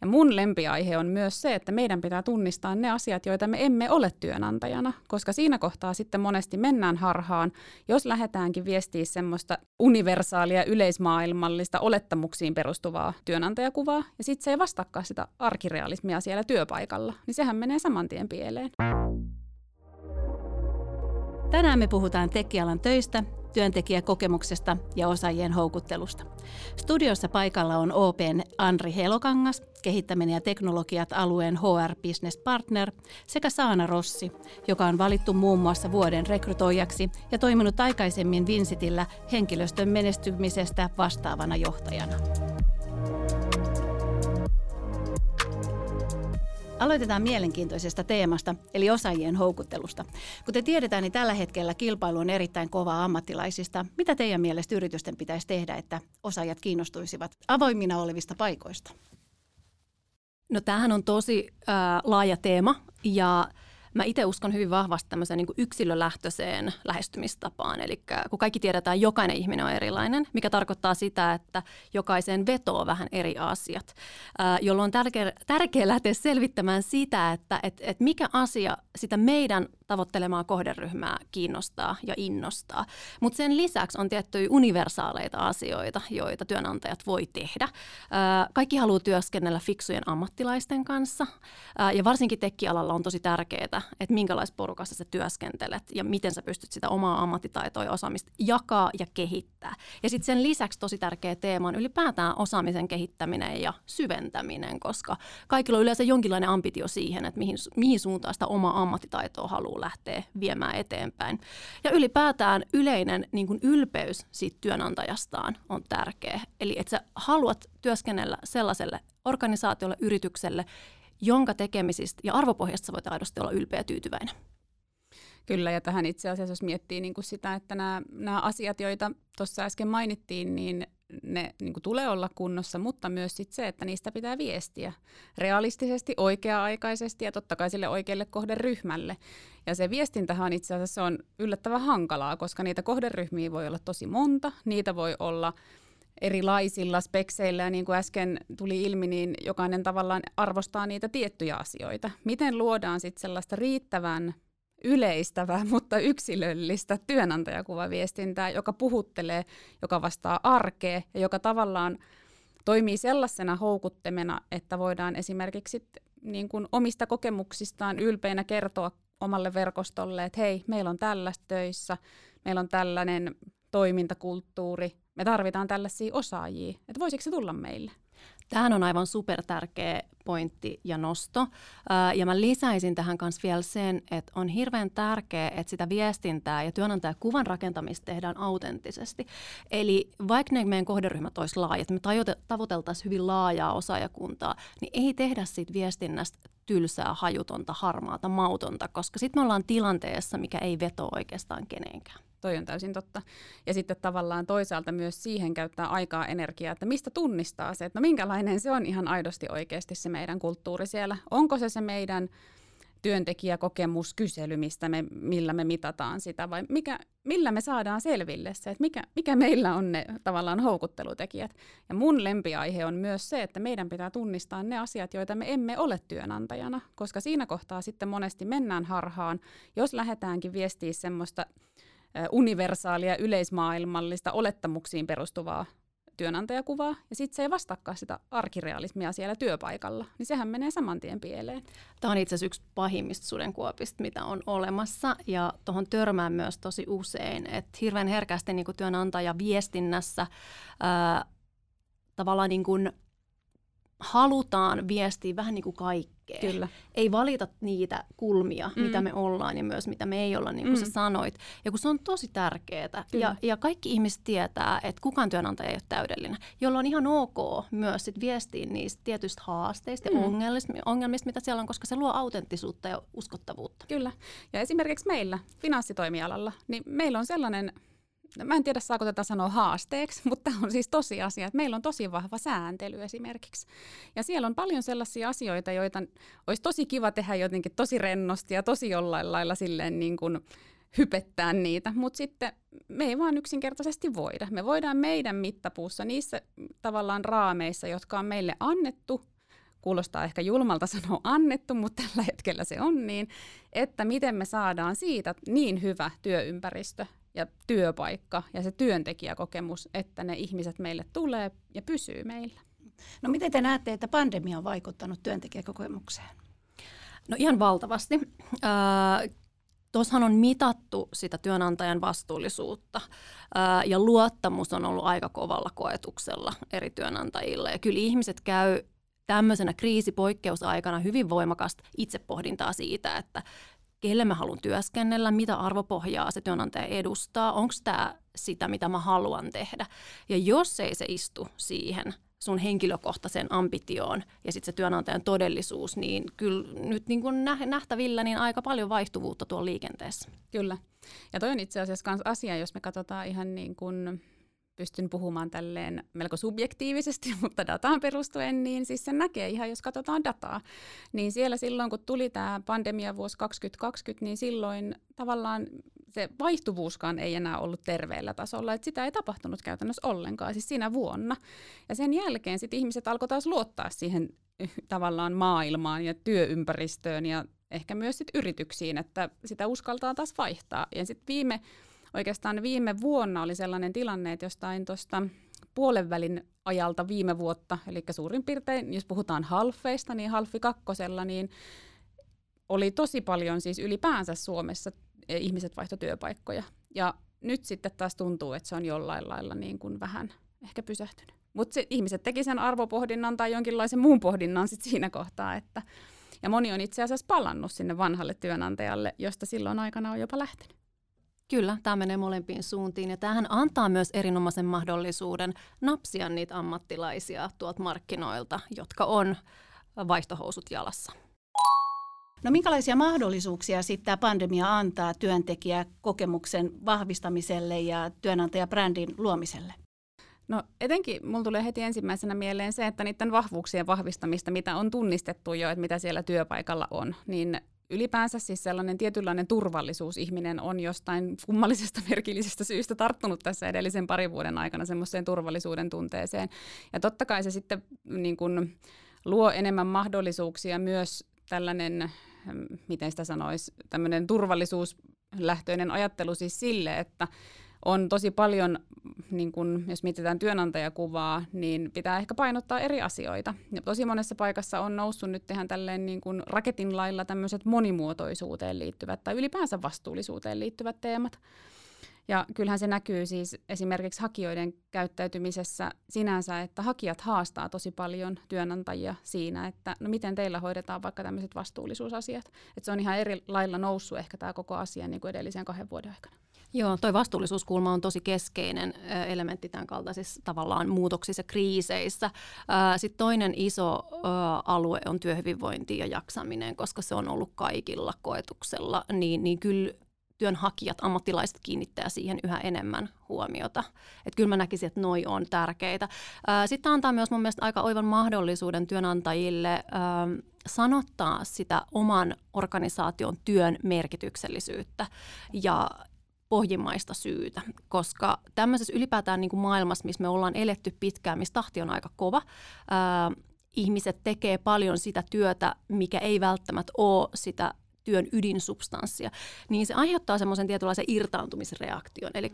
Ja mun lempiaihe on myös se, että meidän pitää tunnistaa ne asiat, joita me emme ole työnantajana, koska siinä kohtaa sitten monesti mennään harhaan, jos lähdetäänkin viestiä semmoista universaalia, yleismaailmallista olettamuksiin perustuvaa työnantajakuvaa, ja sitten se ei vastaakaan sitä arkirealismia siellä työpaikalla, niin sehän menee saman tien pieleen. Tänään me puhutaan tekijäalan töistä, työntekijäkokemuksesta ja osaajien houkuttelusta. Studiossa paikalla on OPn Andri Helokangas, kehittäminen ja teknologiat alueen HR Business Partner, sekä Saana Rossi, joka on valittu muun muassa vuoden rekrytoijaksi ja toiminut aikaisemmin Vinsitillä henkilöstön menestymisestä vastaavana johtajana. Aloitetaan mielenkiintoisesta teemasta, eli osaajien houkuttelusta. Kuten tiedetään, niin tällä hetkellä kilpailu on erittäin kova ammattilaisista. Mitä teidän mielestä yritysten pitäisi tehdä, että osaajat kiinnostuisivat avoimina olevista paikoista? No tämähän on tosi äh, laaja teema ja Mä itse uskon hyvin vahvasti tämmöiseen niin yksilölähtöiseen lähestymistapaan. Eli kun kaikki tiedetään, jokainen ihminen on erilainen, mikä tarkoittaa sitä, että jokaisen vetoo vähän eri asiat, jolloin on tärkeää, tärkeää lähteä selvittämään sitä, että et, et mikä asia sitä meidän tavoittelemaa kohderyhmää kiinnostaa ja innostaa. Mutta sen lisäksi on tiettyjä universaaleita asioita, joita työnantajat voi tehdä. Kaikki haluaa työskennellä fiksujen ammattilaisten kanssa ja varsinkin tekkialalla on tosi tärkeää, että minkälaisessa porukassa sä työskentelet ja miten sä pystyt sitä omaa ammattitaitoa ja osaamista jakaa ja kehittää. Ja sitten sen lisäksi tosi tärkeä teema on ylipäätään osaamisen kehittäminen ja syventäminen, koska kaikilla on yleensä jonkinlainen ambitio siihen, että mihin, mihin suuntaan sitä omaa ammattitaitoa haluaa lähteä viemään eteenpäin. Ja ylipäätään yleinen niin kuin ylpeys siitä työnantajastaan on tärkeä. Eli että sä haluat työskennellä sellaiselle organisaatiolle, yritykselle, jonka tekemisistä ja arvopohjasta sä voit aidosti olla ylpeä ja tyytyväinen. Kyllä, ja tähän itse asiassa, jos miettii niin kuin sitä, että nämä, nämä asiat, joita tuossa äsken mainittiin, niin ne niin kuin tulee olla kunnossa, mutta myös sit se, että niistä pitää viestiä realistisesti, oikea-aikaisesti ja totta kai sille oikealle kohderyhmälle. Ja se viestintähän itse asiassa on yllättävän hankalaa, koska niitä kohderyhmiä voi olla tosi monta, niitä voi olla erilaisilla spekseillä ja niin kuin äsken tuli ilmi, niin jokainen tavallaan arvostaa niitä tiettyjä asioita. Miten luodaan sitten sellaista riittävän yleistävää, mutta yksilöllistä työnantajakuvaviestintää, joka puhuttelee, joka vastaa arkea ja joka tavallaan toimii sellaisena houkuttemena, että voidaan esimerkiksi niin kuin omista kokemuksistaan ylpeinä kertoa omalle verkostolle, että hei, meillä on tällaista töissä, meillä on tällainen toimintakulttuuri, me tarvitaan tällaisia osaajia, että voisiko se tulla meille? Tähän on aivan super tärkeä pointti ja nosto. Ja mä lisäisin tähän kanssa vielä sen, että on hirveän tärkeää, että sitä viestintää ja työnantajakuvan rakentamista tehdään autenttisesti. Eli vaikka ne meidän kohderyhmät olisi laajat, me tavoiteltaisiin hyvin laajaa osaajakuntaa, niin ei tehdä siitä viestinnästä tylsää, hajutonta, harmaata, mautonta, koska sitten me ollaan tilanteessa, mikä ei veto oikeastaan kenenkään. Toi on täysin totta. Ja sitten tavallaan toisaalta myös siihen käyttää aikaa energiaa, että mistä tunnistaa se, että no minkälainen se on ihan aidosti oikeasti se meidän kulttuuri siellä. Onko se se meidän työntekijäkokemuskysely, mistä me, millä me mitataan sitä, vai mikä, millä me saadaan selville se, että mikä, mikä meillä on ne tavallaan houkuttelutekijät. Ja mun lempiaihe on myös se, että meidän pitää tunnistaa ne asiat, joita me emme ole työnantajana, koska siinä kohtaa sitten monesti mennään harhaan, jos lähdetäänkin viestiä semmoista universaalia, yleismaailmallista olettamuksiin perustuvaa työnantajakuvaa, ja sitten se ei vastaakaan sitä arkirealismia siellä työpaikalla, niin sehän menee saman tien pieleen. Tämä on itse asiassa yksi pahimmista sudenkuopista, mitä on olemassa, ja tuohon törmään myös tosi usein, että hirveän herkästi niin työnantaja viestinnässä ää, tavallaan niin kuin halutaan viestiä vähän niin kuin kaikkea. Kyllä. Ei valita niitä kulmia, mm. mitä me ollaan ja myös mitä me ei olla, niin kuin mm. sä sanoit. Ja kun se on tosi tärkeää. Ja, ja kaikki ihmiset tietää, että kukaan työnantaja ei ole täydellinen, jolloin on ihan ok myös sit viestiä niistä tietyistä haasteista mm. ja ongelmista, ongelmista, mitä siellä on, koska se luo autenttisuutta ja uskottavuutta. Kyllä. Ja esimerkiksi meillä finanssitoimialalla, niin meillä on sellainen mä en tiedä saako tätä sanoa haasteeksi, mutta on siis tosiasia, että meillä on tosi vahva sääntely esimerkiksi. Ja siellä on paljon sellaisia asioita, joita olisi tosi kiva tehdä jotenkin tosi rennosti ja tosi jollain lailla silleen niin kuin hypettää niitä, mutta sitten me ei vaan yksinkertaisesti voida. Me voidaan meidän mittapuussa niissä tavallaan raameissa, jotka on meille annettu, kuulostaa ehkä julmalta sanoa annettu, mutta tällä hetkellä se on niin, että miten me saadaan siitä niin hyvä työympäristö ja työpaikka ja se työntekijäkokemus, että ne ihmiset meille tulee ja pysyy meillä. No miten te näette, että pandemia on vaikuttanut työntekijäkokemukseen? No ihan valtavasti. Äh, Tuossahan on mitattu sitä työnantajan vastuullisuutta ää, ja luottamus on ollut aika kovalla koetuksella eri työnantajilla. Ja kyllä ihmiset käy tämmöisenä kriisipoikkeusaikana hyvin voimakasta itsepohdintaa siitä, että kelle mä haluan työskennellä, mitä arvopohjaa se työnantaja edustaa, onko tämä sitä, mitä mä haluan tehdä. Ja jos ei se istu siihen sun henkilökohtaiseen ambitioon ja sitten se työnantajan todellisuus, niin kyllä nyt niin kuin nähtävillä niin aika paljon vaihtuvuutta tuolla liikenteessä. Kyllä. Ja toi on itse asiassa myös asia, jos me katsotaan ihan niin kuin pystyn puhumaan tälleen melko subjektiivisesti, mutta dataan perustuen, niin siis sen näkee ihan, jos katsotaan dataa. Niin siellä silloin, kun tuli tämä pandemia vuosi 2020, niin silloin tavallaan se vaihtuvuuskaan ei enää ollut terveellä tasolla, että sitä ei tapahtunut käytännössä ollenkaan, siis siinä vuonna. Ja sen jälkeen sitten ihmiset alkoi taas luottaa siihen tavallaan maailmaan ja työympäristöön ja ehkä myös sit yrityksiin, että sitä uskaltaa taas vaihtaa. Ja sitten viime oikeastaan viime vuonna oli sellainen tilanne, että jostain tuosta puolen välin ajalta viime vuotta, eli suurin piirtein, jos puhutaan halfeista, niin halfi kakkosella, niin oli tosi paljon siis ylipäänsä Suomessa e, ihmiset vaihto työpaikkoja. Ja nyt sitten taas tuntuu, että se on jollain lailla niin kuin vähän ehkä pysähtynyt. Mutta ihmiset teki sen arvopohdinnan tai jonkinlaisen muun pohdinnan sit siinä kohtaa, että ja moni on itse asiassa palannut sinne vanhalle työnantajalle, josta silloin aikana on jopa lähtenyt. Kyllä, tämä menee molempiin suuntiin ja tämähän antaa myös erinomaisen mahdollisuuden napsia niitä ammattilaisia tuolta markkinoilta, jotka on vaihtohousut jalassa. No minkälaisia mahdollisuuksia sitten tämä pandemia antaa työntekijäkokemuksen vahvistamiselle ja työnantajabrändin luomiselle? No etenkin mulla tulee heti ensimmäisenä mieleen se, että niiden vahvuuksien vahvistamista, mitä on tunnistettu jo, että mitä siellä työpaikalla on, niin ylipäänsä siis sellainen tietynlainen turvallisuus ihminen on jostain kummallisesta merkillisestä syystä tarttunut tässä edellisen parin vuoden aikana semmoiseen turvallisuuden tunteeseen. Ja totta kai se sitten niin kuin, luo enemmän mahdollisuuksia myös tällainen, miten sitä sanoisi, tämmöinen turvallisuuslähtöinen ajattelu siis sille, että on tosi paljon, niin kun, jos mietitään työnantajakuvaa, niin pitää ehkä painottaa eri asioita. Ja tosi monessa paikassa on noussut nyt ihan tälleen niin kun raketin lailla tämmöiset monimuotoisuuteen liittyvät tai ylipäänsä vastuullisuuteen liittyvät teemat. Ja kyllähän se näkyy siis esimerkiksi hakijoiden käyttäytymisessä sinänsä, että hakijat haastaa tosi paljon työnantajia siinä, että no miten teillä hoidetaan vaikka tämmöiset vastuullisuusasiat. Että se on ihan eri lailla noussut ehkä tämä koko asia niin kuin edellisen kahden vuoden aikana. Joo, toi vastuullisuuskulma on tosi keskeinen elementti tämän kaltaisissa tavallaan muutoksissa, kriiseissä. Sitten toinen iso alue on työhyvinvointi ja jaksaminen, koska se on ollut kaikilla koetuksella, niin, niin kyllä työnhakijat, ammattilaiset kiinnittää siihen yhä enemmän huomiota. Että kyllä mä näkisin, että noi on tärkeitä. Sitten antaa myös mun mielestä aika oivan mahdollisuuden työnantajille sanottaa sitä oman organisaation työn merkityksellisyyttä ja pohjimmaista syytä, koska tämmöisessä ylipäätään niin kuin maailmassa, missä me ollaan eletty pitkään, missä tahti on aika kova, ää, ihmiset tekee paljon sitä työtä, mikä ei välttämättä ole sitä työn ydinsubstanssia, niin se aiheuttaa semmoisen tietynlaisen irtaantumisreaktion. Eli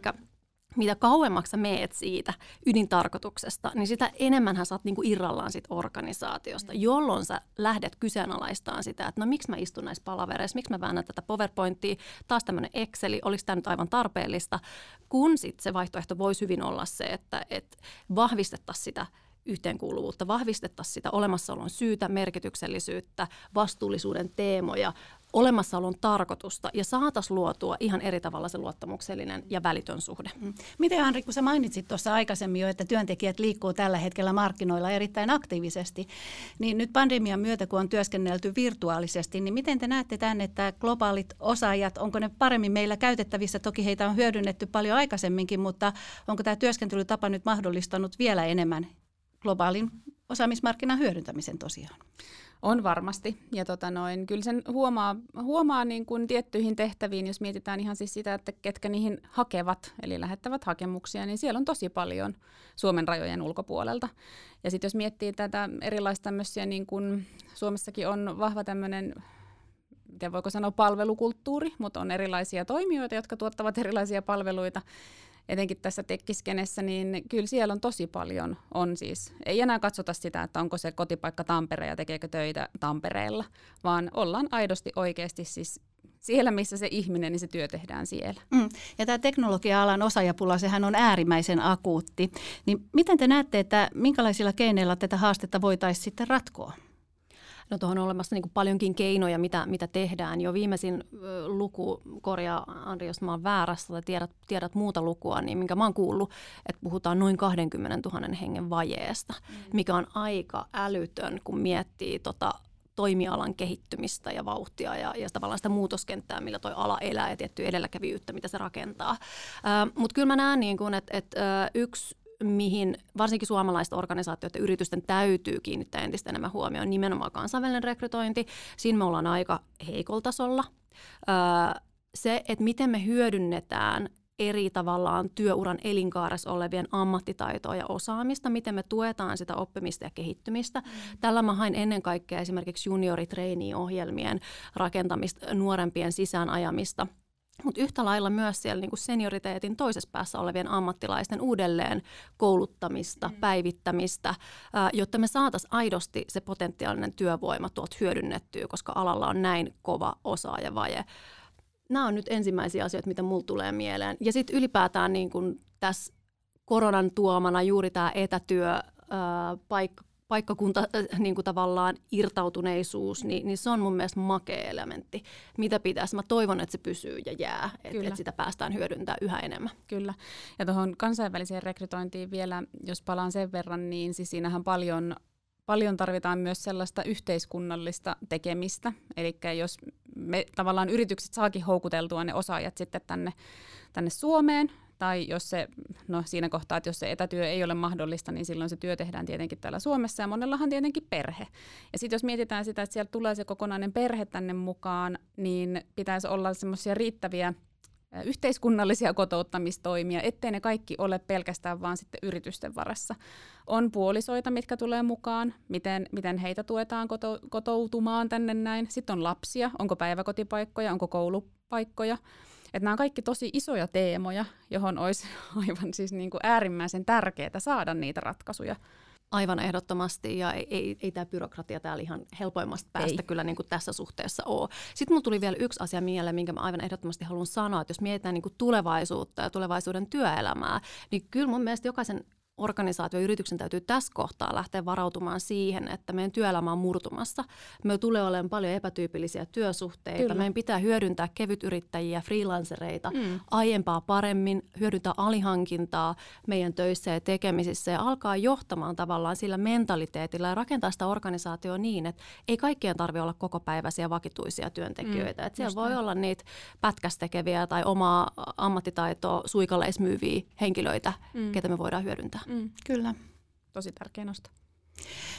mitä kauemmaksi sä meet siitä ydintarkoituksesta, niin sitä enemmän sä oot niinku irrallaan sit organisaatiosta, mm. jolloin sä lähdet kyseenalaistamaan sitä, että no miksi mä istun näissä palavereissa, miksi mä väännän tätä PowerPointia, taas tämmöinen Exceli, oliko tämä nyt aivan tarpeellista, kun sitten se vaihtoehto voisi hyvin olla se, että et vahvistettaisiin sitä yhteenkuuluvuutta, vahvistettaisiin sitä olemassaolon syytä, merkityksellisyyttä, vastuullisuuden teemoja, olemassaolon tarkoitusta ja saataisiin luotua ihan eri tavalla se luottamuksellinen ja välitön suhde. Mm. Miten Henri, kun sä mainitsit tuossa aikaisemmin jo, että työntekijät liikkuu tällä hetkellä markkinoilla erittäin aktiivisesti, niin nyt pandemian myötä, kun on työskennelty virtuaalisesti, niin miten te näette tämän, että globaalit osaajat, onko ne paremmin meillä käytettävissä? Toki heitä on hyödynnetty paljon aikaisemminkin, mutta onko tämä työskentelytapa nyt mahdollistanut vielä enemmän globaalin osaamismarkkinan hyödyntämisen tosiaan? On varmasti. Ja tota noin, kyllä sen huomaa, huomaa niin kuin tiettyihin tehtäviin, jos mietitään ihan siis sitä, että ketkä niihin hakevat, eli lähettävät hakemuksia, niin siellä on tosi paljon Suomen rajojen ulkopuolelta. Ja sitten jos miettii tätä erilaista tämmöisiä, niin kuin Suomessakin on vahva tämmöinen miten voiko sanoa palvelukulttuuri, mutta on erilaisia toimijoita, jotka tuottavat erilaisia palveluita, etenkin tässä tekkiskenessä, niin kyllä siellä on tosi paljon, on siis, ei enää katsota sitä, että onko se kotipaikka Tampere ja tekeekö töitä Tampereella, vaan ollaan aidosti oikeasti siis siellä, missä se ihminen, niin se työ tehdään siellä. Mm. Ja tämä teknologia-alan osaajapula, sehän on äärimmäisen akuutti. Niin miten te näette, että minkälaisilla keinoilla tätä haastetta voitaisiin sitten ratkoa? No tuohon on olemassa niin kuin paljonkin keinoja, mitä, mitä tehdään. Jo viimeisin luku, korjaa Andri, jos mä oon väärässä tai tiedät, tiedät muuta lukua, niin minkä mä oon kuullut, että puhutaan noin 20 000 hengen vajeesta, mm. mikä on aika älytön, kun miettii tota toimialan kehittymistä ja vauhtia ja, ja tavallaan sitä muutoskenttää, millä tuo ala elää ja tiettyä edelläkäviyttä, mitä se rakentaa. Mutta kyllä mä näen, niin että et, yksi mihin varsinkin suomalaiset organisaatiot ja yritysten täytyy kiinnittää entistä enemmän huomioon, nimenomaan kansainvälinen rekrytointi. Siinä me ollaan aika heikolla tasolla. Se, että miten me hyödynnetään eri tavallaan työuran elinkaaressa olevien ammattitaitoa ja osaamista, miten me tuetaan sitä oppimista ja kehittymistä. Mm. Tällä mä hain ennen kaikkea esimerkiksi junioritrainee-ohjelmien rakentamista, nuorempien sisäänajamista – mutta yhtä lailla myös siellä niin kuin senioriteetin toisessa päässä olevien ammattilaisten uudelleen kouluttamista, mm. päivittämistä, jotta me saataisiin aidosti se potentiaalinen työvoima tuolta hyödynnettyä, koska alalla on näin kova osaajavaje. Nämä on nyt ensimmäisiä asioita, mitä mulla tulee mieleen. Ja sitten ylipäätään niin kuin tässä koronan tuomana juuri tämä etätyö, paikka, paikkakunta äh, niin kuin tavallaan irtautuneisuus, niin, niin se on mun mielestä makea elementti, mitä pitäisi. Mä toivon, että se pysyy ja jää, että et sitä päästään hyödyntämään yhä enemmän. Kyllä. Ja tuohon kansainväliseen rekrytointiin vielä, jos palaan sen verran, niin siis siinähän paljon paljon tarvitaan myös sellaista yhteiskunnallista tekemistä. Eli jos me tavallaan yritykset saakin houkuteltua ne osaajat sitten tänne, tänne Suomeen, tai jos se, no siinä kohtaa, että jos se etätyö ei ole mahdollista, niin silloin se työ tehdään tietenkin täällä Suomessa ja monellahan tietenkin perhe. Ja sitten jos mietitään sitä, että sieltä tulee se kokonainen perhe tänne mukaan, niin pitäisi olla semmoisia riittäviä yhteiskunnallisia kotouttamistoimia, ettei ne kaikki ole pelkästään vaan sitten yritysten varassa. On puolisoita, mitkä tulee mukaan, miten, miten heitä tuetaan koto, kotoutumaan tänne näin. Sitten on lapsia, onko päiväkotipaikkoja, onko koulupaikkoja. Että nämä on kaikki tosi isoja teemoja, johon olisi aivan siis niin kuin äärimmäisen tärkeää saada niitä ratkaisuja. Aivan ehdottomasti, ja ei, ei, ei tämä byrokratia täällä ihan helpoimmasta päästä ei. kyllä niin kuin tässä suhteessa ole. Sitten mulla tuli vielä yksi asia mieleen, minkä mä aivan ehdottomasti haluan sanoa, että jos mietitään niin kuin tulevaisuutta ja tulevaisuuden työelämää, niin kyllä mun mielestä jokaisen organisaatio yrityksen täytyy tässä kohtaa lähteä varautumaan siihen, että meidän työelämä on murtumassa. Me tulee olemaan paljon epätyypillisiä työsuhteita. Kyllä. Meidän pitää hyödyntää kevytyrittäjiä, freelancereita mm. aiempaa paremmin, hyödyntää alihankintaa meidän töissä ja tekemisissä ja alkaa johtamaan tavallaan sillä mentaliteetilla ja rakentaa sitä organisaatioa niin, että ei kaikkien tarvitse olla kokopäiväisiä vakituisia työntekijöitä. Mm. Että siellä voi olla niitä pätkästekeviä tai omaa ammattitaitoa suikaleismyyviä henkilöitä, mm. ketä me voidaan hyödyntää. Mm, kyllä, tosi tärkeä nosto.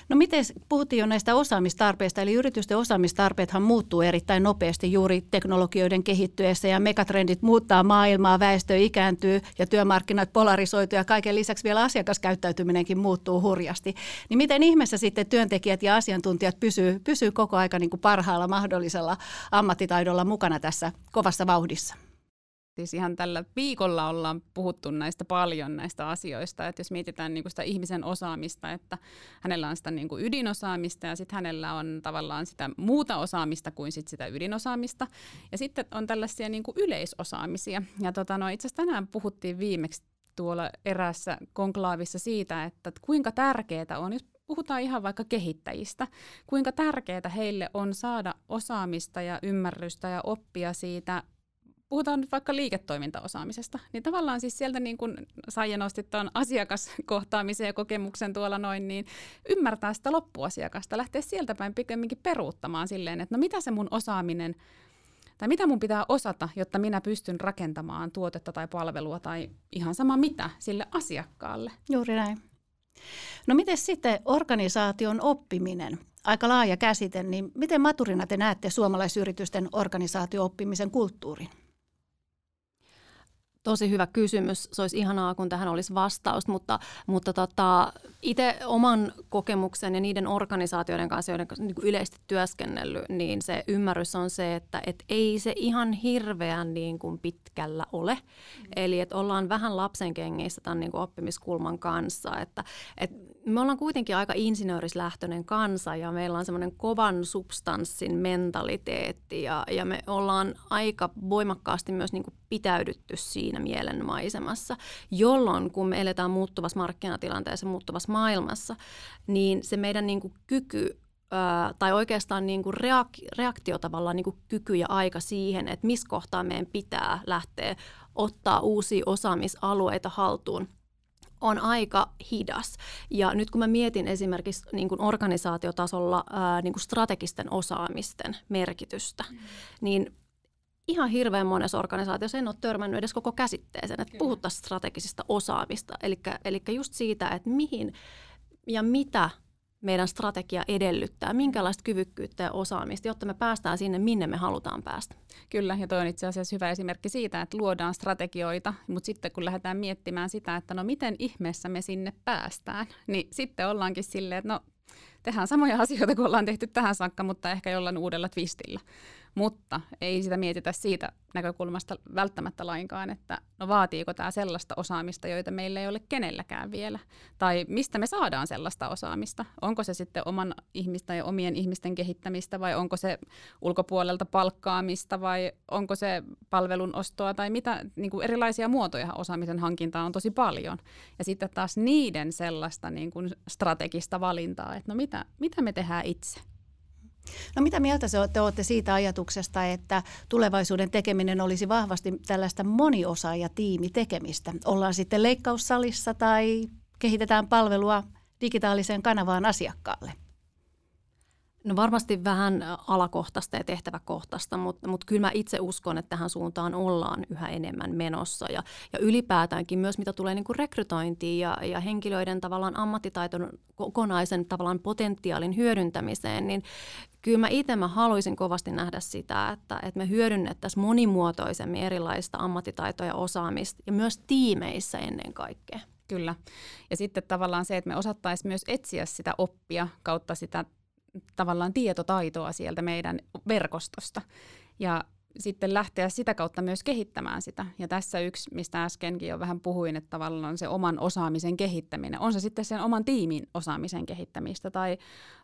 No miten, puhuttiin jo näistä osaamistarpeista, eli yritysten osaamistarpeethan muuttuu erittäin nopeasti juuri teknologioiden kehittyessä ja megatrendit muuttaa maailmaa, väestö ikääntyy ja työmarkkinat polarisoituu ja kaiken lisäksi vielä asiakaskäyttäytyminenkin muuttuu hurjasti. Niin miten ihmeessä sitten työntekijät ja asiantuntijat pysyy, pysyy koko aika niin kuin parhaalla mahdollisella ammattitaidolla mukana tässä kovassa vauhdissa? Siis ihan tällä viikolla ollaan puhuttu näistä paljon näistä asioista, että jos mietitään niin kuin sitä ihmisen osaamista, että hänellä on sitä niin kuin ydinosaamista ja sitten hänellä on tavallaan sitä muuta osaamista kuin sit sitä ydinosaamista. Ja sitten on tällaisia niin kuin yleisosaamisia. Ja tota, no, itse asiassa tänään puhuttiin viimeksi tuolla erässä konklaavissa siitä, että kuinka tärkeää on, jos puhutaan ihan vaikka kehittäjistä, kuinka tärkeää heille on saada osaamista ja ymmärrystä ja oppia siitä puhutaan nyt vaikka liiketoimintaosaamisesta, niin tavallaan siis sieltä niin kuin Saija nosti tuon asiakaskohtaamisen ja kokemuksen tuolla noin, niin ymmärtää sitä loppuasiakasta, lähteä sieltä päin pikemminkin peruuttamaan silleen, että no mitä se mun osaaminen, tai mitä mun pitää osata, jotta minä pystyn rakentamaan tuotetta tai palvelua tai ihan sama mitä sille asiakkaalle. Juuri näin. No miten sitten organisaation oppiminen? Aika laaja käsite, niin miten maturina te näette suomalaisyritysten organisaatio-oppimisen kulttuurin? Tosi hyvä kysymys. Se olisi ihanaa, kun tähän olisi vastaus, mutta, mutta tota, itse oman kokemuksen ja niiden organisaatioiden kanssa, joiden kanssa niin yleisesti työskennellyt, niin se ymmärrys on se, että et ei se ihan hirveän niin kuin pitkällä ole. Mm. Eli että ollaan vähän lapsen kengissä tämän niin kuin oppimiskulman kanssa. Että, et me ollaan kuitenkin aika insinöörislähtöinen kansa ja meillä on semmoinen kovan substanssin mentaliteetti ja, ja me ollaan aika voimakkaasti myös niin kuin pitäydytty siinä mielenmaisemassa, jolloin kun me eletään muuttuvassa markkinatilanteessa, muuttuvassa maailmassa, niin se meidän niin kuin kyky tai oikeastaan niin kuin reak- reaktio tavallaan niin kuin kyky ja aika siihen, että missä kohtaa meidän pitää lähteä ottaa uusia osaamisalueita haltuun, on aika hidas. Ja nyt kun mä mietin esimerkiksi niin kuin organisaatiotasolla ää, niin kuin strategisten osaamisten merkitystä, mm. niin ihan hirveän monessa organisaatiossa en ole törmännyt edes koko käsitteeseen, että puhuttaisiin strategisista osaamista. Eli just siitä, että mihin ja mitä meidän strategia edellyttää, minkälaista kyvykkyyttä ja osaamista, jotta me päästään sinne, minne me halutaan päästä. Kyllä, ja toi on itse asiassa hyvä esimerkki siitä, että luodaan strategioita, mutta sitten kun lähdetään miettimään sitä, että no miten ihmeessä me sinne päästään, niin sitten ollaankin silleen, että no tehdään samoja asioita kuin ollaan tehty tähän saakka, mutta ehkä jollain uudella twistillä. Mutta ei sitä mietitä siitä näkökulmasta välttämättä lainkaan, että no vaatiiko tämä sellaista osaamista, joita meillä ei ole kenelläkään vielä. Tai mistä me saadaan sellaista osaamista. Onko se sitten oman ihmistä ja omien ihmisten kehittämistä vai onko se ulkopuolelta palkkaamista vai onko se palvelun ostoa tai mitä niin kuin erilaisia muotoja osaamisen hankintaa on tosi paljon. Ja sitten taas niiden sellaista niin kuin strategista valintaa, että no mitä, mitä me tehdään itse. No mitä mieltä te olette siitä ajatuksesta, että tulevaisuuden tekeminen olisi vahvasti tällaista moniosaajatiimitekemistä? Ollaan sitten leikkaussalissa tai kehitetään palvelua digitaaliseen kanavaan asiakkaalle? No varmasti vähän alakohtaista ja tehtäväkohtaista, mutta, mutta kyllä mä itse uskon, että tähän suuntaan ollaan yhä enemmän menossa. Ja, ja ylipäätäänkin myös mitä tulee niin kuin rekrytointiin ja, ja henkilöiden tavallaan ammattitaiton kokonaisen tavallaan potentiaalin hyödyntämiseen, niin kyllä mä itse mä haluaisin kovasti nähdä sitä, että, että me hyödynnettäisiin monimuotoisemmin erilaista ammattitaitoja ja osaamista ja myös tiimeissä ennen kaikkea. Kyllä. Ja sitten tavallaan se, että me osattaisiin myös etsiä sitä oppia kautta sitä tavallaan tietotaitoa sieltä meidän verkostosta. Ja sitten lähteä sitä kautta myös kehittämään sitä. Ja tässä yksi, mistä äskenkin jo vähän puhuin, että tavallaan se oman osaamisen kehittäminen. On se sitten sen oman tiimin osaamisen kehittämistä tai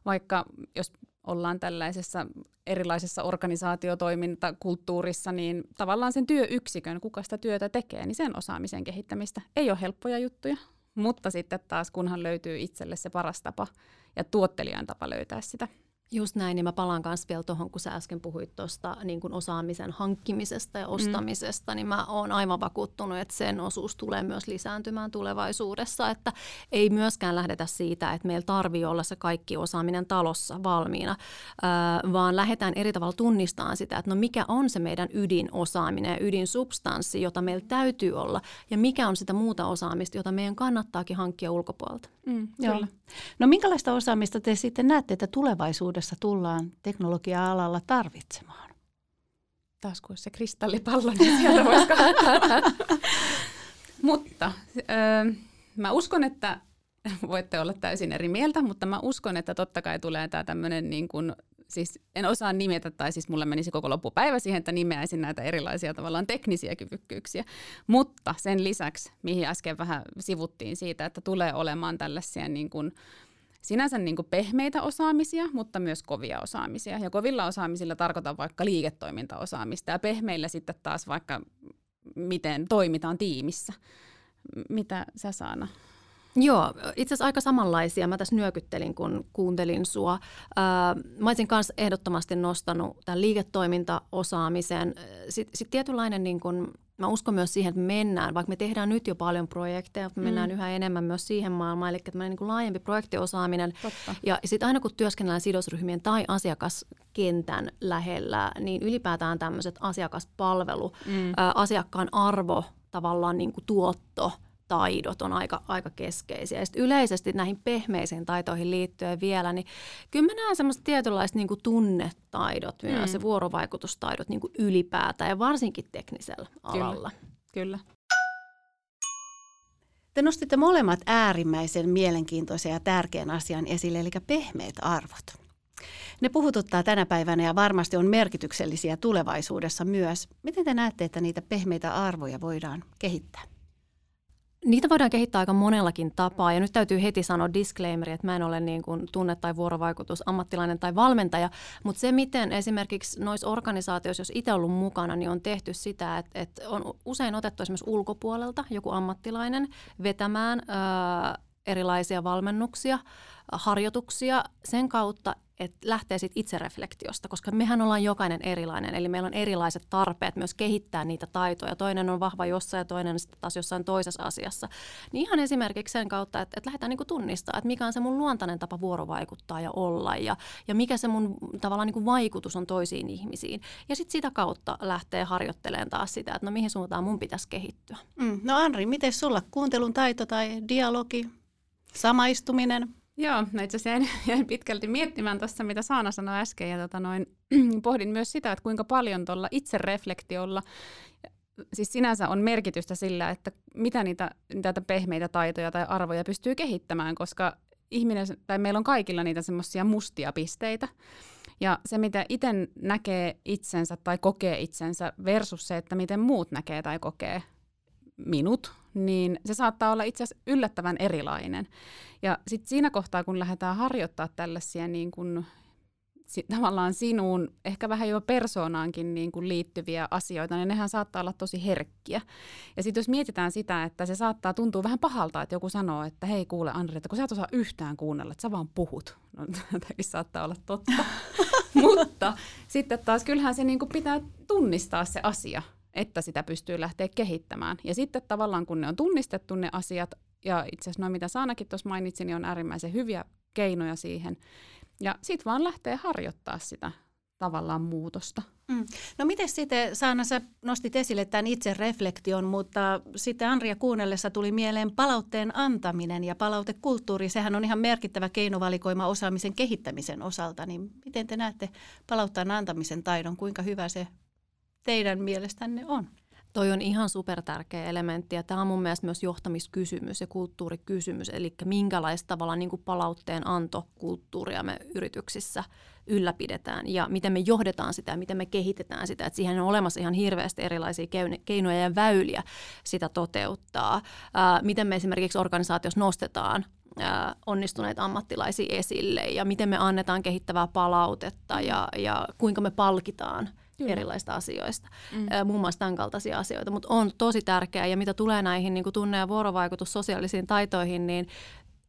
vaikka jos ollaan tällaisessa erilaisessa organisaatiotoimintakulttuurissa, niin tavallaan sen työyksikön, kuka sitä työtä tekee, niin sen osaamisen kehittämistä ei ole helppoja juttuja. Mutta sitten taas, kunhan löytyy itselle se paras tapa ja tuottelijan tapa löytää sitä Just näin, niin mä palaan kanssa vielä tuohon, kun sä äsken puhuit tuosta niin osaamisen hankkimisesta ja mm. ostamisesta, mm. niin mä oon aivan vakuuttunut, että sen osuus tulee myös lisääntymään tulevaisuudessa, että ei myöskään lähdetä siitä, että meillä tarvii olla se kaikki osaaminen talossa valmiina, äh, vaan lähdetään eri tavalla tunnistamaan sitä, että no mikä on se meidän ydinosaaminen ja ydinsubstanssi, jota meillä täytyy olla, ja mikä on sitä muuta osaamista, jota meidän kannattaakin hankkia ulkopuolelta. Mm, kyllä. No minkälaista osaamista te sitten näette, että tulevaisuudessa tullaan teknologia-alalla tarvitsemaan? Taas kun se kristallipallo, niin sieltä voisi Mutta äh, mä uskon, että voitte olla täysin eri mieltä, mutta mä uskon, että totta kai tulee tämä tämmöinen niin kuin siis en osaa nimetä, tai siis mulle menisi koko loppupäivä siihen, että nimeäisin näitä erilaisia tavallaan teknisiä kyvykkyyksiä. Mutta sen lisäksi, mihin äsken vähän sivuttiin siitä, että tulee olemaan tällaisia niin kuin, sinänsä niin kuin pehmeitä osaamisia, mutta myös kovia osaamisia. Ja kovilla osaamisilla tarkoitan vaikka liiketoimintaosaamista ja pehmeillä sitten taas vaikka miten toimitaan tiimissä. Mitä sä Saana? Joo, itse asiassa aika samanlaisia. Mä tässä nyökyttelin, kun kuuntelin sua. mä olisin myös ehdottomasti nostanut tämän liiketoimintaosaamisen. Sitten sit tietynlainen, niin kun, mä uskon myös siihen, että me mennään, vaikka me tehdään nyt jo paljon projekteja, me mennään mm. yhä enemmän myös siihen maailmaan, eli että niin laajempi projektiosaaminen. Totta. Ja sitten aina kun työskennellään sidosryhmien tai asiakaskentän lähellä, niin ylipäätään tämmöiset asiakaspalvelu, mm. ä, asiakkaan arvo, tavallaan niin kuin tuotto – taidot on aika, aika keskeisiä. Ja yleisesti näihin pehmeisiin taitoihin liittyen vielä, niin kyllä mä näen semmoista tietynlaista niin tunnetaidot myös mm. ja vuorovaikutustaidot niin ylipäätään ja varsinkin teknisellä alalla. Kyllä. kyllä. Te nostitte molemmat äärimmäisen mielenkiintoisen ja tärkeän asian esille, eli pehmeät arvot. Ne puhututtaa tänä päivänä ja varmasti on merkityksellisiä tulevaisuudessa myös. Miten te näette, että niitä pehmeitä arvoja voidaan kehittää? Niitä voidaan kehittää aika monellakin tapaa. Ja nyt täytyy heti sanoa disclaimer, että mä en ole niin kuin tunne- tai vuorovaikutus ammattilainen tai valmentaja, mutta se miten esimerkiksi noissa organisaatioissa, jos itse ollut mukana, niin on tehty sitä, että, että on usein otettu esimerkiksi ulkopuolelta joku ammattilainen vetämään ää, erilaisia valmennuksia, harjoituksia sen kautta, että lähtee siitä itsereflektiosta, koska mehän ollaan jokainen erilainen, eli meillä on erilaiset tarpeet myös kehittää niitä taitoja. Toinen on vahva jossain ja toinen sitten taas jossain toisessa asiassa. Niin ihan esimerkiksi sen kautta, että, että lähdetään niin tunnistaa, että mikä on se mun luontainen tapa vuorovaikuttaa ja olla ja, ja mikä se mun tavallaan niin vaikutus on toisiin ihmisiin. Ja sitten sitä kautta lähtee harjoittelemaan taas sitä, että no mihin suuntaan mun pitäisi kehittyä. Mm. No Anri, miten sulla kuuntelun taito tai dialogi, samaistuminen – Joo, no itse asiassa jäin, jäin pitkälti miettimään tuossa, mitä Saana sanoi äsken, ja tota noin, pohdin myös sitä, että kuinka paljon tuolla itsereflektiolla, siis sinänsä on merkitystä sillä, että mitä niitä, niitä pehmeitä taitoja tai arvoja pystyy kehittämään, koska ihminen, tai meillä on kaikilla niitä semmoisia mustia pisteitä, ja se, mitä itse näkee itsensä tai kokee itsensä versus se, että miten muut näkee tai kokee minut, niin se saattaa olla itse asiassa yllättävän erilainen. Ja sitten siinä kohtaa, kun lähdetään harjoittaa tällaisia niin kun, tavallaan sinuun, ehkä vähän jo persoonaankin niin kun liittyviä asioita, niin nehän saattaa olla tosi herkkiä. Ja sitten jos mietitään sitä, että se saattaa tuntua vähän pahalta, että joku sanoo, että hei kuule Andri, että kun sä et osaa yhtään kuunnella, että sä vaan puhut. No tämäkin saattaa olla totta. Mutta sitten taas kyllähän se niin pitää tunnistaa se asia, että sitä pystyy lähteä kehittämään. Ja sitten tavallaan kun ne on tunnistettu ne asiat, ja itse asiassa noin mitä Saanakin tuossa mainitsi, niin on äärimmäisen hyviä keinoja siihen. Ja sitten vaan lähtee harjoittaa sitä tavallaan muutosta. Mm. No miten sitten, Saana, sä nostit esille tämän itse reflektion, mutta sitten Andria kuunnellessa tuli mieleen palautteen antaminen ja palautekulttuuri. Sehän on ihan merkittävä keinovalikoima osaamisen kehittämisen osalta. Niin miten te näette palautteen antamisen taidon, kuinka hyvä se teidän mielestänne on? Toi on ihan super tärkeä elementti ja tämä on mun mielestä myös johtamiskysymys ja kulttuurikysymys, eli minkälaista tavalla niin palautteen antokulttuuria me yrityksissä ylläpidetään ja miten me johdetaan sitä ja miten me kehitetään sitä. että siihen on olemassa ihan hirveästi erilaisia keinoja ja väyliä sitä toteuttaa. Ää, miten me esimerkiksi organisaatiossa nostetaan onnistuneita ammattilaisia esille ja miten me annetaan kehittävää palautetta ja, ja kuinka me palkitaan – Kyllä. erilaisista asioista, mm. muun muassa tämän kaltaisia asioita, mutta on tosi tärkeää ja mitä tulee näihin niin kuin tunne- ja vuorovaikutus sosiaalisiin taitoihin, niin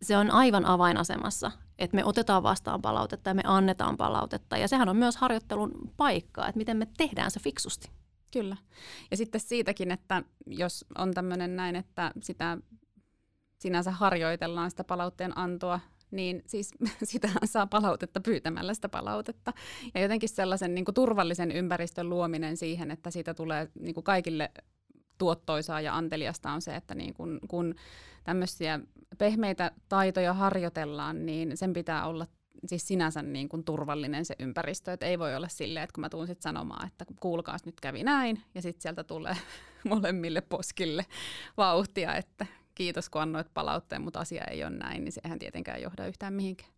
se on aivan avainasemassa, että me otetaan vastaan palautetta ja me annetaan palautetta ja sehän on myös harjoittelun paikka, että miten me tehdään se fiksusti. Kyllä. Ja sitten siitäkin, että jos on tämmöinen näin, että sitä sinänsä harjoitellaan sitä palautteen antoa niin siis sitähän saa palautetta pyytämällä sitä palautetta. Ja jotenkin sellaisen niin kuin turvallisen ympäristön luominen siihen, että siitä tulee niin kuin kaikille tuottoisaa ja anteliasta on se, että niin kun, kun tämmöisiä pehmeitä taitoja harjoitellaan, niin sen pitää olla siis sinänsä niin kuin turvallinen se ympäristö, että ei voi olla silleen, että kun mä tuun sitten sanomaan, että kuulkaas nyt kävi näin, ja sitten sieltä tulee molemmille poskille vauhtia, että kiitos kun annoit palautteen, mutta asia ei ole näin, niin sehän tietenkään johda yhtään mihinkään.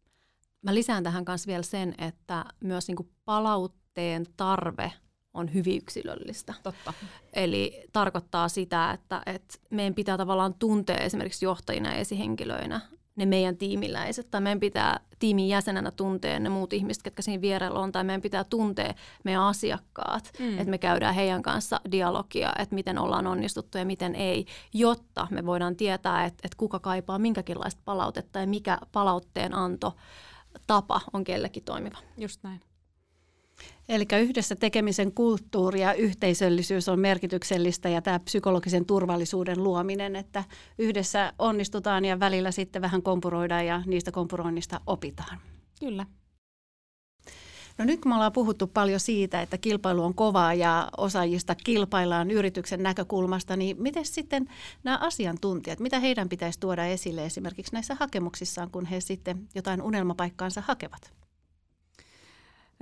Mä lisään tähän kanssa vielä sen, että myös niinku palautteen tarve on hyvin yksilöllistä. Totta. Eli tarkoittaa sitä, että, että meidän pitää tavallaan tuntea esimerkiksi johtajina ja esihenkilöinä ne meidän tiimiläiset, tai meidän pitää tiimin jäsenenä tuntea ne muut ihmiset, ketkä siinä vierellä on, tai meidän pitää tuntea meidän asiakkaat, mm. että me käydään heidän kanssa dialogia, että miten ollaan onnistuttu ja miten ei, jotta me voidaan tietää, että, että kuka kaipaa minkäkinlaista palautetta ja mikä palautteen anto tapa on kellekin toimiva. Just näin. Eli yhdessä tekemisen kulttuuri ja yhteisöllisyys on merkityksellistä ja tämä psykologisen turvallisuuden luominen, että yhdessä onnistutaan ja välillä sitten vähän kompuroidaan ja niistä kompuroinnista opitaan. Kyllä. No nyt kun me ollaan puhuttu paljon siitä, että kilpailu on kovaa ja osaajista kilpaillaan yrityksen näkökulmasta, niin miten sitten nämä asiantuntijat, mitä heidän pitäisi tuoda esille esimerkiksi näissä hakemuksissaan, kun he sitten jotain unelmapaikkaansa hakevat?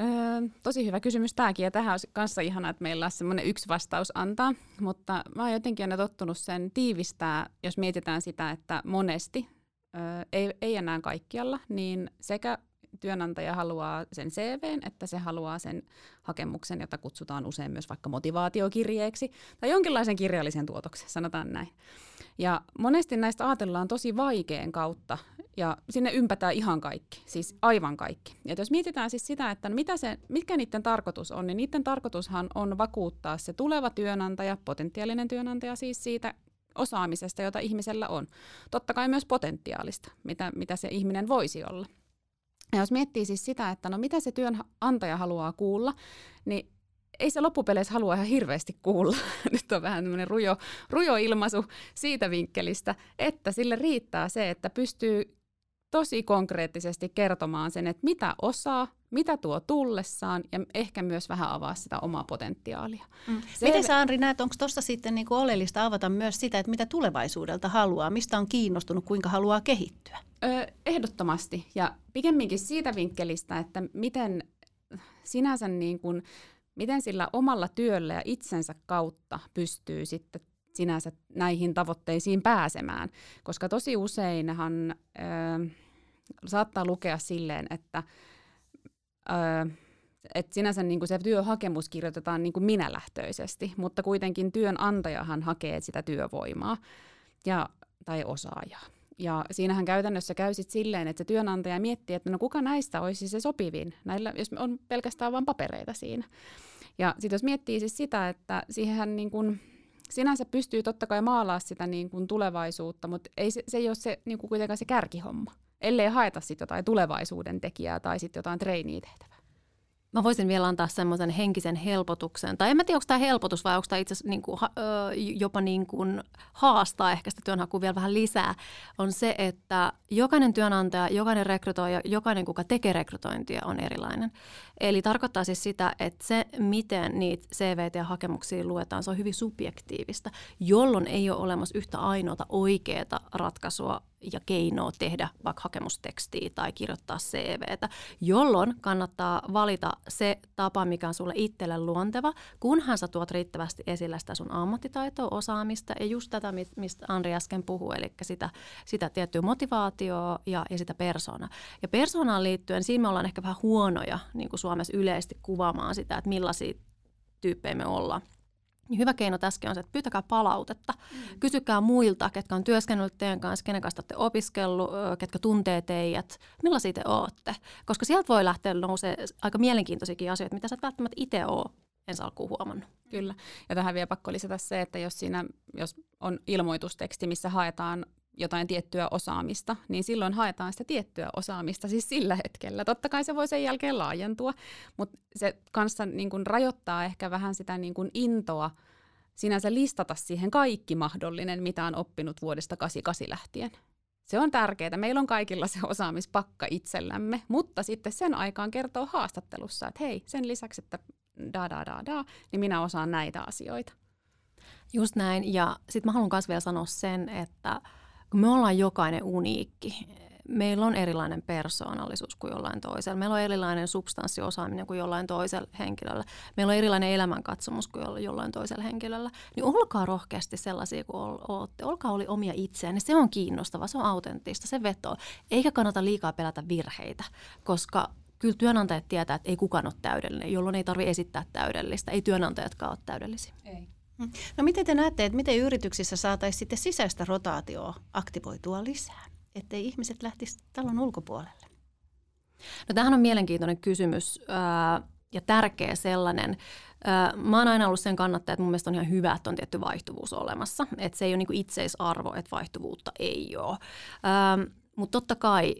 Öö, tosi hyvä kysymys tämäkin, ja tähän olisi kanssa ihana, että meillä on semmoinen yksi vastaus antaa, mutta mä oon jotenkin aina tottunut sen tiivistää, jos mietitään sitä, että monesti, öö, ei, ei enää kaikkialla, niin sekä työnantaja haluaa sen CVn, että se haluaa sen hakemuksen, jota kutsutaan usein myös vaikka motivaatiokirjeeksi tai jonkinlaisen kirjallisen tuotoksen, sanotaan näin. Ja monesti näistä ajatellaan tosi vaikean kautta ja sinne ympätään ihan kaikki, siis aivan kaikki. Ja jos mietitään siis sitä, että mitä se, mikä niiden tarkoitus on, niin niiden tarkoitushan on vakuuttaa se tuleva työnantaja, potentiaalinen työnantaja siis siitä osaamisesta, jota ihmisellä on. Totta kai myös potentiaalista, mitä, mitä se ihminen voisi olla. Ja jos miettii siis sitä, että no mitä se työnantaja haluaa kuulla, niin ei se loppupeleissä halua ihan hirveästi kuulla. Nyt on vähän tämmöinen rujo, rujo ilmaisu siitä vinkkelistä, että sille riittää se, että pystyy tosi konkreettisesti kertomaan sen, että mitä osaa, mitä tuo tullessaan ja ehkä myös vähän avaa sitä omaa potentiaalia. Mm. Se... Miten sä Andri näet, onko tuossa sitten niin kuin oleellista avata myös sitä, että mitä tulevaisuudelta haluaa, mistä on kiinnostunut, kuinka haluaa kehittyä? Öö, ehdottomasti ja pikemminkin siitä vinkkelistä, että miten sinänsä niin kuin, miten sillä omalla työllä ja itsensä kautta pystyy sitten sinänsä näihin tavoitteisiin pääsemään. Koska tosi useinhan... Öö, saattaa lukea silleen, että öö, et sinänsä niin kuin se työhakemus kirjoitetaan niin kuin minälähtöisesti, mutta kuitenkin työnantajahan hakee sitä työvoimaa ja, tai osaajaa. Ja siinähän käytännössä käy sit silleen, että se työnantaja miettii, että no kuka näistä olisi se sopivin, näillä, jos on pelkästään vain papereita siinä. Ja sitten jos miettii siis sitä, että siihenhän niin kuin, sinänsä pystyy totta kai maalaa sitä niin kuin tulevaisuutta, mutta ei se, se ei ole se, niin kuitenkaan se kärkihomma ellei haeta sitten jotain tulevaisuuden tekijää tai sitten jotain treiniä tehtävää. Mä voisin vielä antaa semmoisen henkisen helpotuksen, tai en mä tiedä, onko tämä helpotus vai onko tämä itse asiassa niin kuin, jopa niin kuin haastaa ehkä sitä työnhakua vielä vähän lisää, on se, että jokainen työnantaja, jokainen rekrytoija, jokainen, kuka tekee rekrytointia, on erilainen. Eli tarkoittaa siis sitä, että se, miten niitä CVT ja hakemuksia luetaan, se on hyvin subjektiivista, jolloin ei ole olemassa yhtä ainoata oikeaa ratkaisua ja keinoa tehdä vaikka hakemustekstiä tai kirjoittaa CVtä, jolloin kannattaa valita se tapa, mikä on sulle itselle luonteva, kunhan sä tuot riittävästi esillä sitä sun ammattitaitoa, osaamista ja just tätä, mistä Andri äsken puhui, eli sitä, sitä tiettyä motivaatioa ja, ja sitä persoonaa. Ja persoonaan liittyen, siinä me ollaan ehkä vähän huonoja niin kuin Suomessa yleisesti kuvaamaan sitä, että millaisia tyyppejä me ollaan. Niin hyvä keino tässä on se, että pyytäkää palautetta. Mm. Kysykää muilta, ketkä on työskennellyt teidän kanssa, kenen kanssa olette opiskellut, ketkä tuntee teidät, millaisia te olette. Koska sieltä voi lähteä nousee aika mielenkiintoisiakin asioita, mitä sä et välttämättä itse ole ensi alkuun huomannut. Kyllä. Ja tähän vielä pakko lisätä se, että jos siinä jos on ilmoitusteksti, missä haetaan jotain tiettyä osaamista, niin silloin haetaan sitä tiettyä osaamista siis sillä hetkellä. Totta kai se voi sen jälkeen laajentua, mutta se kanssa niin kuin rajoittaa ehkä vähän sitä niin kuin intoa sinänsä listata siihen kaikki mahdollinen, mitä on oppinut vuodesta 88 lähtien. Se on tärkeää. Meillä on kaikilla se osaamispakka itsellämme, mutta sitten sen aikaan kertoo haastattelussa, että hei, sen lisäksi, että da da da da, niin minä osaan näitä asioita. Just näin. Ja sitten mä haluan myös vielä sanoa sen, että kun me ollaan jokainen uniikki, meillä on erilainen persoonallisuus kuin jollain toisella. Meillä on erilainen substanssiosaaminen kuin jollain toisella henkilöllä. Meillä on erilainen elämänkatsomus kuin jollain toisella henkilöllä. Niin olkaa rohkeasti sellaisia kuin olette. Olkaa oli omia itseään. Se on kiinnostava, se on autenttista, se vetoo. Eikä kannata liikaa pelätä virheitä, koska kyllä työnantajat tietää, että ei kukaan ole täydellinen, jolloin ei tarvitse esittää täydellistä. Ei työnantajatkaan ole täydellisiä. Ei. No miten te näette, että miten yrityksissä saataisiin sitten sisäistä rotaatioa aktivoitua lisää, ettei ihmiset lähtisi talon ulkopuolelle? No tämähän on mielenkiintoinen kysymys ää, ja tärkeä sellainen. Ää, mä oon aina ollut sen kannattaja, että mun mielestä on ihan hyvä, että on tietty vaihtuvuus olemassa. Että se ei ole niinku itseisarvo, että vaihtuvuutta ei ole. Mutta totta kai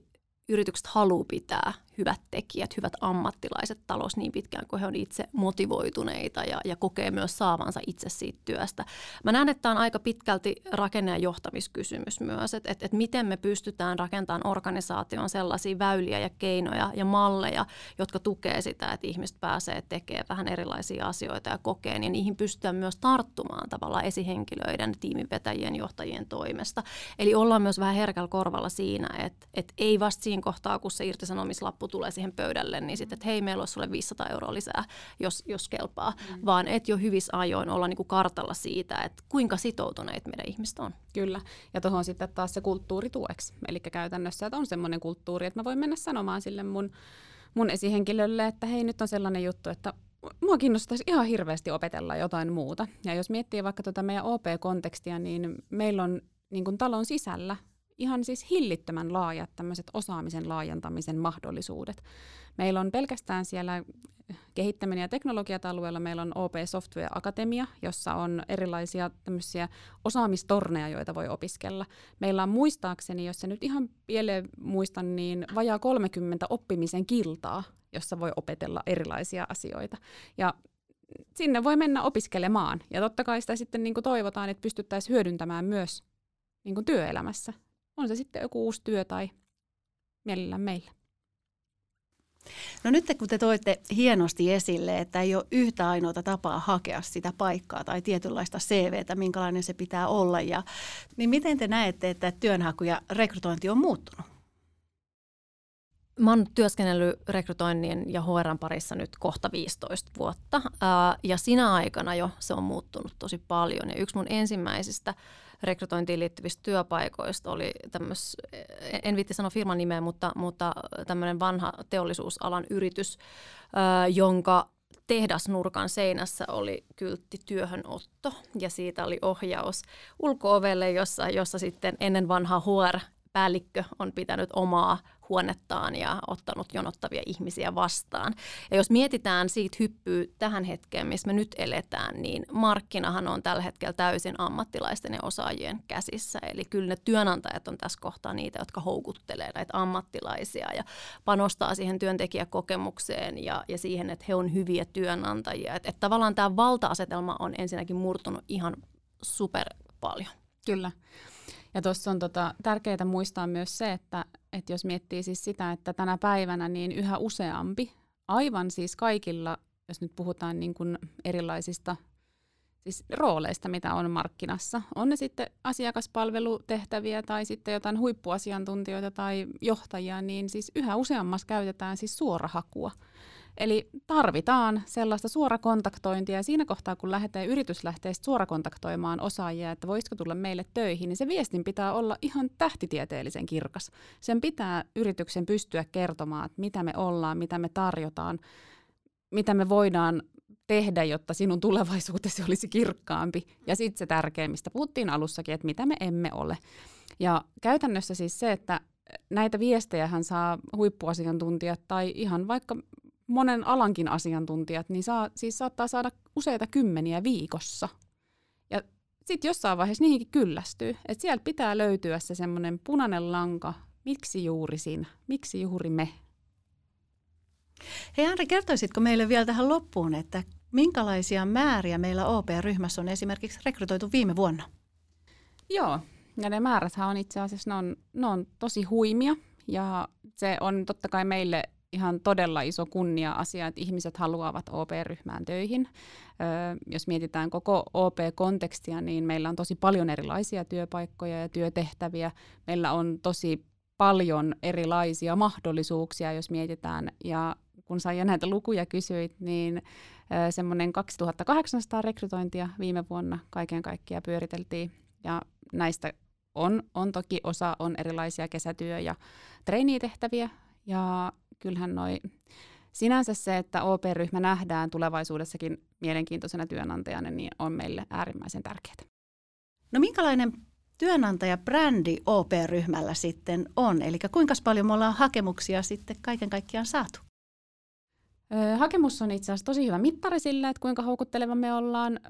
yritykset haluaa pitää hyvät tekijät, hyvät ammattilaiset talous niin pitkään, kun he on itse motivoituneita ja, ja kokee myös saavansa itse siitä työstä. Mä näen, että tämä on aika pitkälti rakenne- ja johtamiskysymys myös, että, että, että miten me pystytään rakentamaan organisaation sellaisia väyliä ja keinoja ja malleja, jotka tukee sitä, että ihmiset pääsee tekemään vähän erilaisia asioita ja kokee, niin niihin pystytään myös tarttumaan tavallaan esihenkilöiden, tiiminvetäjien, johtajien toimesta. Eli ollaan myös vähän herkällä korvalla siinä, että, että ei vasta siinä kohtaa, kun se irtisanomislappu tulee siihen pöydälle, niin sitten, että hei, meillä olisi sulle 500 euroa lisää, jos, jos kelpaa, mm. vaan että jo hyvissä ajoin olla niin kuin kartalla siitä, että kuinka sitoutuneet meidän ihmiset on. Kyllä, ja tuohon sitten taas se kulttuuri tueksi. Eli käytännössä, että on semmoinen kulttuuri, että mä voin mennä sanomaan sille mun, mun esihenkilölle, että hei, nyt on sellainen juttu, että mua kiinnostaisi ihan hirveästi opetella jotain muuta. Ja jos miettii vaikka tuota meidän OP-kontekstia, niin meillä on niin kuin talon sisällä ihan siis hillittömän laajat tämmöiset osaamisen laajentamisen mahdollisuudet. Meillä on pelkästään siellä kehittäminen ja teknologiat alueella meillä on OP Software Akatemia, jossa on erilaisia tämmöisiä osaamistorneja, joita voi opiskella. Meillä on muistaakseni, jos se nyt ihan pieleen muistan, niin vajaa 30 oppimisen kiltaa, jossa voi opetella erilaisia asioita. Ja sinne voi mennä opiskelemaan. Ja totta kai sitä sitten niin kuin toivotaan, että pystyttäisiin hyödyntämään myös niin kuin työelämässä. On se sitten joku uusi työ tai mielellään meillä. No nyt kun te toitte hienosti esille, että ei ole yhtä ainoata tapaa hakea sitä paikkaa tai tietynlaista CVtä, minkälainen se pitää olla, ja, niin miten te näette, että työnhaku ja rekrytointi on muuttunut? Mä oon työskennellyt rekrytoinnin ja HR parissa nyt kohta 15 vuotta ja siinä aikana jo se on muuttunut tosi paljon. Ja yksi mun ensimmäisistä rekrytointiin liittyvistä työpaikoista oli tämmöis, en viitti sanoa firman nimeä, mutta, mutta tämmöinen vanha teollisuusalan yritys, jonka tehdasnurkan seinässä oli kyltti työhönotto. Ja siitä oli ohjaus ulkoovelle, jossa, jossa sitten ennen vanha HR päällikkö on pitänyt omaa huonettaan ja ottanut jonottavia ihmisiä vastaan. Ja jos mietitään siitä hyppyä tähän hetkeen, missä me nyt eletään, niin markkinahan on tällä hetkellä täysin ammattilaisten ja osaajien käsissä. Eli kyllä ne työnantajat on tässä kohtaa niitä, jotka houkuttelee näitä ammattilaisia ja panostaa siihen työntekijäkokemukseen ja, ja siihen, että he on hyviä työnantajia. Että et tavallaan tämä valta-asetelma on ensinnäkin murtunut ihan super paljon. Kyllä. Ja tuossa on tota, tärkeää muistaa myös se, että, että jos miettii siis sitä, että tänä päivänä niin yhä useampi, aivan siis kaikilla, jos nyt puhutaan niin kuin erilaisista siis rooleista, mitä on markkinassa. On ne sitten asiakaspalvelutehtäviä tai sitten jotain huippuasiantuntijoita tai johtajia, niin siis yhä useammassa käytetään siis suorahakua. Eli tarvitaan sellaista suorakontaktointia ja siinä kohtaa, kun lähdetään yritys lähtee suorakontaktoimaan osaajia, että voisiko tulla meille töihin, niin se viestin pitää olla ihan tähtitieteellisen kirkas. Sen pitää yrityksen pystyä kertomaan, että mitä me ollaan, mitä me tarjotaan, mitä me voidaan tehdä, jotta sinun tulevaisuutesi olisi kirkkaampi. Ja sitten se tärkeä, mistä puhuttiin alussakin, että mitä me emme ole. Ja käytännössä siis se, että näitä viestejä hän saa huippuasiantuntijat tai ihan vaikka monen alankin asiantuntijat, niin saa, siis saattaa saada useita kymmeniä viikossa. Ja sitten jossain vaiheessa niihinkin kyllästyy. Että sieltä pitää löytyä se semmoinen punainen lanka, miksi juuri sinä, miksi juuri me. Hei Anri, kertoisitko meille vielä tähän loppuun, että minkälaisia määriä meillä OP-ryhmässä on esimerkiksi rekrytoitu viime vuonna? Joo, ja ne määräthän on itse asiassa, ne on, ne on tosi huimia, ja se on totta kai meille ihan todella iso kunnia-asia, että ihmiset haluavat OP-ryhmään töihin. Jos mietitään koko OP-kontekstia, niin meillä on tosi paljon erilaisia työpaikkoja ja työtehtäviä. Meillä on tosi paljon erilaisia mahdollisuuksia, jos mietitään. Ja kun jo näitä lukuja kysyit, niin semmoinen 2800 rekrytointia viime vuonna kaiken kaikkiaan pyöriteltiin. Ja näistä on, on toki osa on erilaisia kesätyö- ja treenitehtäviä, ja kyllähän noi, sinänsä se, että OP-ryhmä nähdään tulevaisuudessakin mielenkiintoisena työnantajana, niin on meille äärimmäisen tärkeää. No minkälainen työnantajabrändi OP-ryhmällä sitten on? Eli kuinka paljon me ollaan hakemuksia sitten kaiken kaikkiaan saatu? Hakemus on itse asiassa tosi hyvä mittari sille, että kuinka houkutteleva me ollaan.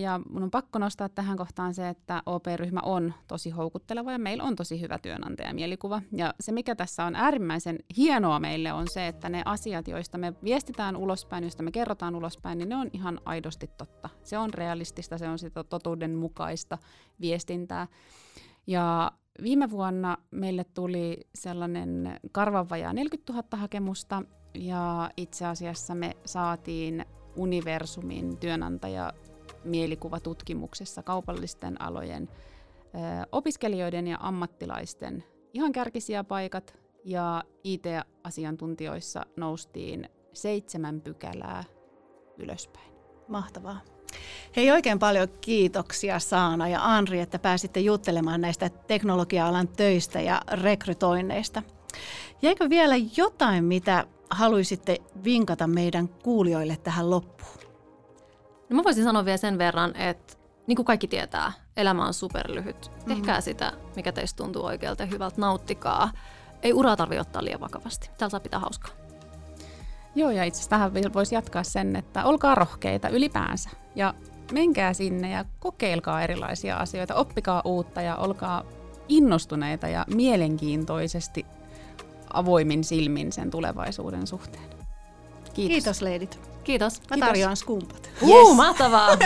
Ja mun on pakko nostaa tähän kohtaan se, että OP-ryhmä on tosi houkutteleva ja meillä on tosi hyvä työnantajamielikuvaa. Ja se, mikä tässä on äärimmäisen hienoa meille, on se, että ne asiat, joista me viestitään ulospäin, joista me kerrotaan ulospäin, niin ne on ihan aidosti totta. Se on realistista, se on sitä totuudenmukaista viestintää. Ja viime vuonna meille tuli sellainen karvanvajaa 40 000 hakemusta, ja itse asiassa me saatiin Universumin työnantaja mielikuvatutkimuksessa kaupallisten alojen ö, opiskelijoiden ja ammattilaisten ihan kärkisiä paikat ja IT-asiantuntijoissa noustiin seitsemän pykälää ylöspäin. Mahtavaa. Hei oikein paljon kiitoksia Saana ja Anri, että pääsitte juttelemaan näistä teknologia-alan töistä ja rekrytoinneista. Jäikö vielä jotain, mitä haluaisitte vinkata meidän kuulijoille tähän loppuun? No mä voisin sanoa vielä sen verran, että niin kuin kaikki tietää, elämä on superlyhyt. Mm-hmm. Tehkää sitä, mikä teistä tuntuu oikealta ja hyvältä, nauttikaa. Ei uraa tarvitse ottaa liian vakavasti. Täällä saa pitää hauskaa. Joo, ja itse asiassa tähän voisi jatkaa sen, että olkaa rohkeita ylipäänsä. Ja menkää sinne ja kokeilkaa erilaisia asioita, oppikaa uutta ja olkaa innostuneita ja mielenkiintoisesti avoimin silmin sen tulevaisuuden suhteen. Kiitos. Kiitos leidit. Kiitos. Mä tarjoan skumpat. Yes. Uh, mahtavaa!